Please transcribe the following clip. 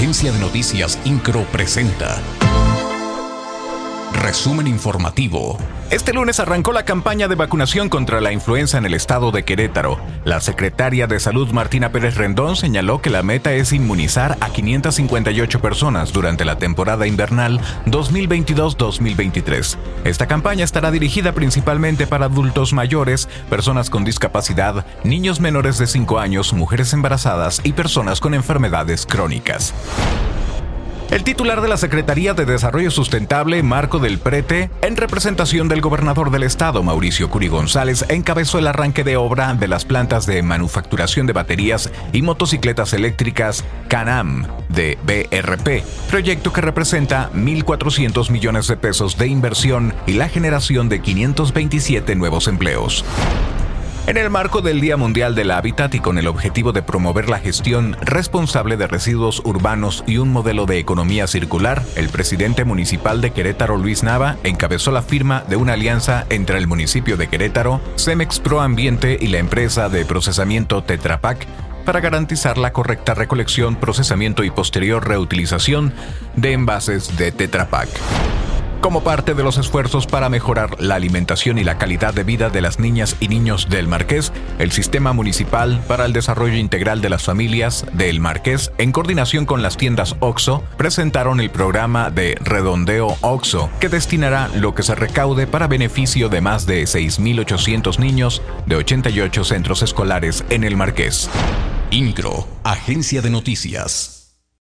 Agencia de Noticias Incro presenta. Resumen informativo. Este lunes arrancó la campaña de vacunación contra la influenza en el estado de Querétaro. La secretaria de Salud Martina Pérez Rendón señaló que la meta es inmunizar a 558 personas durante la temporada invernal 2022-2023. Esta campaña estará dirigida principalmente para adultos mayores, personas con discapacidad, niños menores de 5 años, mujeres embarazadas y personas con enfermedades crónicas. El titular de la Secretaría de Desarrollo Sustentable, Marco del Prete, en representación del gobernador del estado, Mauricio Curi González, encabezó el arranque de obra de las plantas de manufacturación de baterías y motocicletas eléctricas Canam de BRP, proyecto que representa 1.400 millones de pesos de inversión y la generación de 527 nuevos empleos. En el marco del Día Mundial del Hábitat y con el objetivo de promover la gestión responsable de residuos urbanos y un modelo de economía circular, el presidente municipal de Querétaro, Luis Nava, encabezó la firma de una alianza entre el municipio de Querétaro, Cemex Pro Ambiente y la empresa de procesamiento Tetra Pak para garantizar la correcta recolección, procesamiento y posterior reutilización de envases de Tetra Pak. Como parte de los esfuerzos para mejorar la alimentación y la calidad de vida de las niñas y niños del Marqués, el Sistema Municipal para el Desarrollo Integral de las Familias del Marqués, en coordinación con las tiendas OXO, presentaron el programa de Redondeo OXO, que destinará lo que se recaude para beneficio de más de 6.800 niños de 88 centros escolares en el Marqués. INCRO, Agencia de Noticias.